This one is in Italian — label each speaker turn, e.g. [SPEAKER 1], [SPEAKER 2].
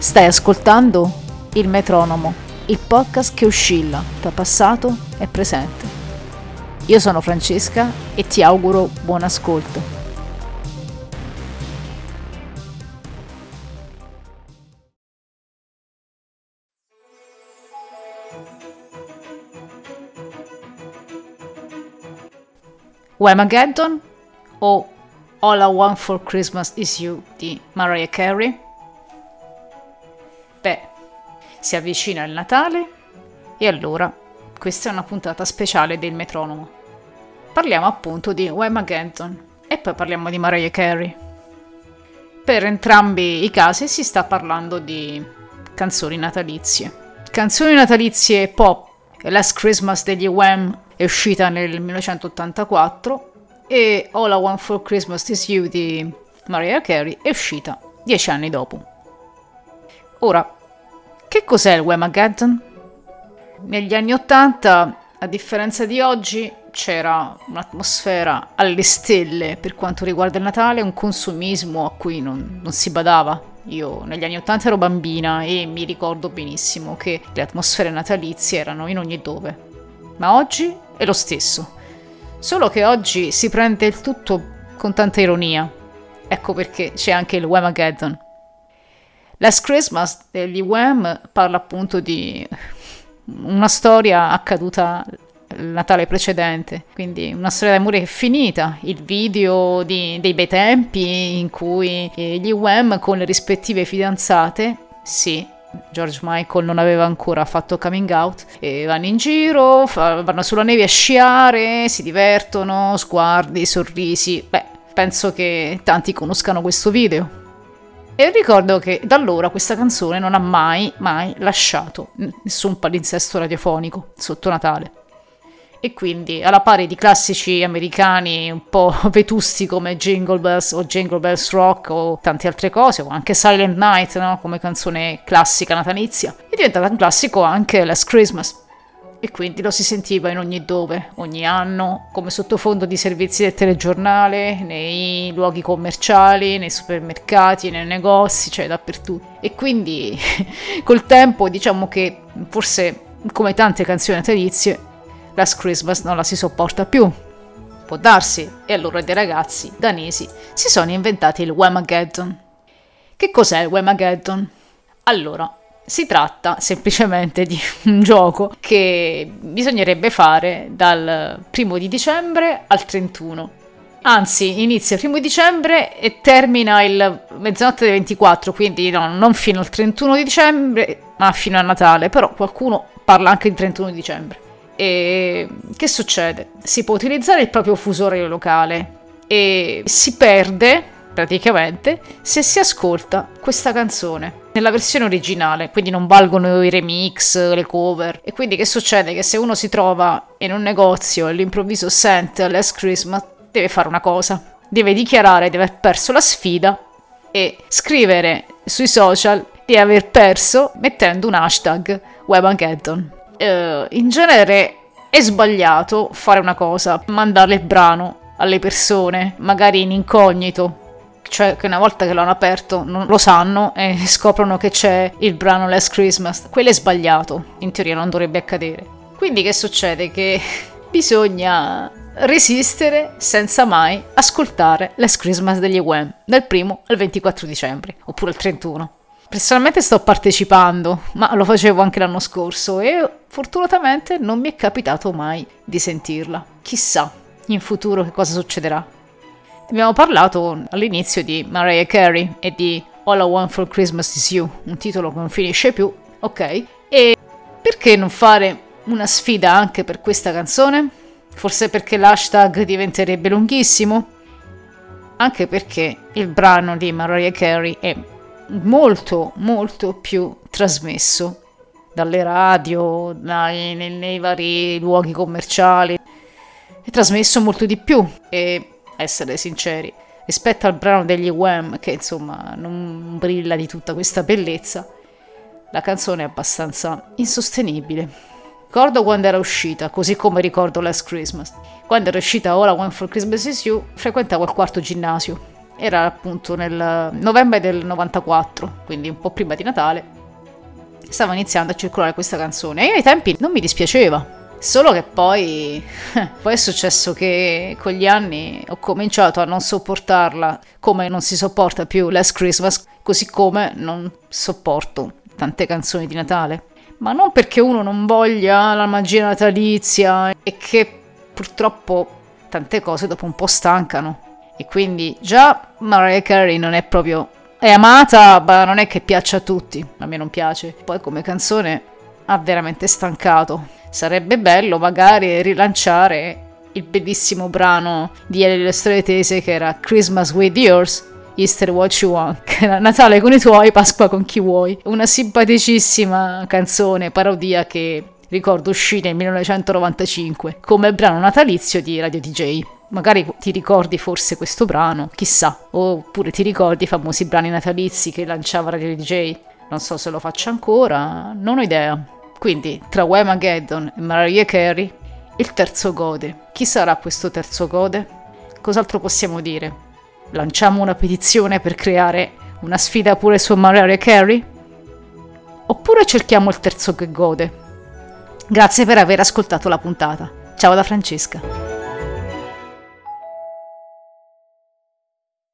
[SPEAKER 1] Stai ascoltando Il Metronomo, il podcast che oscilla tra passato e presente. Io sono Francesca e ti auguro buon ascolto. Whamageddon o All I Want for Christmas Is You di Mariah Carey? Si avvicina il Natale e allora questa è una puntata speciale del metronomo. Parliamo appunto di Whamageddon e poi parliamo di Mariah Carey. Per entrambi i casi si sta parlando di canzoni natalizie. Canzoni natalizie pop. Last Christmas degli Wham è uscita nel 1984 e All I Want for Christmas Is You di Mariah Carey è uscita dieci anni dopo. Ora, che cos'è il Whamageddon? Negli anni 80, a differenza di oggi, c'era un'atmosfera alle stelle per quanto riguarda il Natale, un consumismo a cui non, non si badava. Io negli anni 80 ero bambina e mi ricordo benissimo che le atmosfere natalizie erano in ogni dove. Ma oggi è lo stesso. Solo che oggi si prende il tutto con tanta ironia. Ecco perché c'è anche il Whamageddon. Last Christmas degli Wham parla appunto di una storia accaduta il Natale precedente, quindi una storia d'amore finita, il video di, dei bei tempi in cui gli Wham con le rispettive fidanzate, sì, George Michael non aveva ancora fatto coming out e vanno in giro, fa, vanno sulla neve a sciare, si divertono, sguardi, sorrisi. Beh, penso che tanti conoscano questo video. E ricordo che da allora questa canzone non ha mai, mai lasciato nessun palinsesto radiofonico sotto Natale e quindi alla pari di classici americani un po' vetusti come Jingle Bells o Jingle Bells Rock o tante altre cose, o anche Silent Night no? come canzone classica natalizia, è diventata un classico anche Last Christmas. E quindi lo si sentiva in ogni dove, ogni anno, come sottofondo di servizi del telegiornale, nei luoghi commerciali, nei supermercati, nei negozi, cioè dappertutto. E quindi col tempo diciamo che forse come tante canzoni natalizie Last Christmas non la si sopporta più. Può darsi, e allora dei ragazzi danesi si sono inventati il Whamageddon. Che cos'è il Whamageddon? Allora, si tratta semplicemente di un gioco che bisognerebbe fare dal primo di dicembre al 31. Anzi, inizia il primo di dicembre e termina il mezzanotte del 24, quindi no, non fino al 31 di dicembre, ma fino a Natale, però qualcuno parla anche di 31 dicembre. E che succede? Si può utilizzare il proprio fuso orario locale e si perde praticamente se si ascolta questa canzone nella versione originale, quindi non valgono i remix, le cover. E quindi che succede? Che se uno si trova in un negozio e all'improvviso sente Last Christmas, deve fare una cosa. Deve dichiarare di aver perso la sfida e scrivere sui social di aver perso mettendo un hashtag Webageddon eh, in genere è sbagliato fare una cosa, mandare il brano alle persone, magari in incognito, cioè che una volta che l'hanno aperto non lo sanno e scoprono che c'è il brano Last Christmas. Quello è sbagliato, in teoria non dovrebbe accadere. Quindi che succede? Che bisogna resistere senza mai ascoltare Last Christmas degli Wham dal primo al 24 dicembre, oppure il 31. Personalmente sto partecipando, ma lo facevo anche l'anno scorso e fortunatamente non mi è capitato mai di sentirla. Chissà in futuro che cosa succederà. Abbiamo parlato all'inizio di Mariah Carey e di All I Want for Christmas Is You, un titolo che non finisce più, ok? E perché non fare una sfida anche per questa canzone? Forse perché l'hashtag diventerebbe lunghissimo? Anche perché il brano di Mariah Carey è molto molto più trasmesso dalle radio, dai, nei, nei vari luoghi commerciali, è trasmesso molto di più e essere sinceri, rispetto al brano degli Wham che insomma non brilla di tutta questa bellezza, la canzone è abbastanza insostenibile. Ricordo quando era uscita, così come ricordo Last Christmas. Quando era uscita Ora One for Christmas Is You, frequentavo il quarto ginnasio era appunto nel novembre del 94, quindi un po' prima di Natale, stava iniziando a circolare questa canzone e ai tempi non mi dispiaceva. Solo che poi, poi è successo che con gli anni ho cominciato a non sopportarla come non si sopporta più Last Christmas, così come non sopporto tante canzoni di Natale. Ma non perché uno non voglia la magia natalizia e che purtroppo tante cose dopo un po' stancano. E quindi già Mariah Carey non è proprio... è amata, ma non è che piaccia a tutti. A me non piace. Poi come canzone ha veramente stancato. Sarebbe bello magari rilanciare il bellissimo brano di Ellie Le Storie Tese che era Christmas with Yours, Easter What You Want, che era Natale con i tuoi, Pasqua con chi vuoi. Una simpaticissima canzone, parodia che ricordo uscì nel 1995 come brano natalizio di Radio DJ. Magari ti ricordi forse questo brano, chissà, oppure ti ricordi i famosi brani natalizi che lanciava Radio DJ. Non so se lo faccio ancora, non ho idea. Quindi, tra Wemageddon e Mariah Carey, il terzo gode. Chi sarà questo terzo gode? Cos'altro possiamo dire? Lanciamo una petizione per creare una sfida pure su Mariah Carey? Oppure cerchiamo il terzo che gode? Grazie per aver ascoltato la puntata. Ciao da Francesca.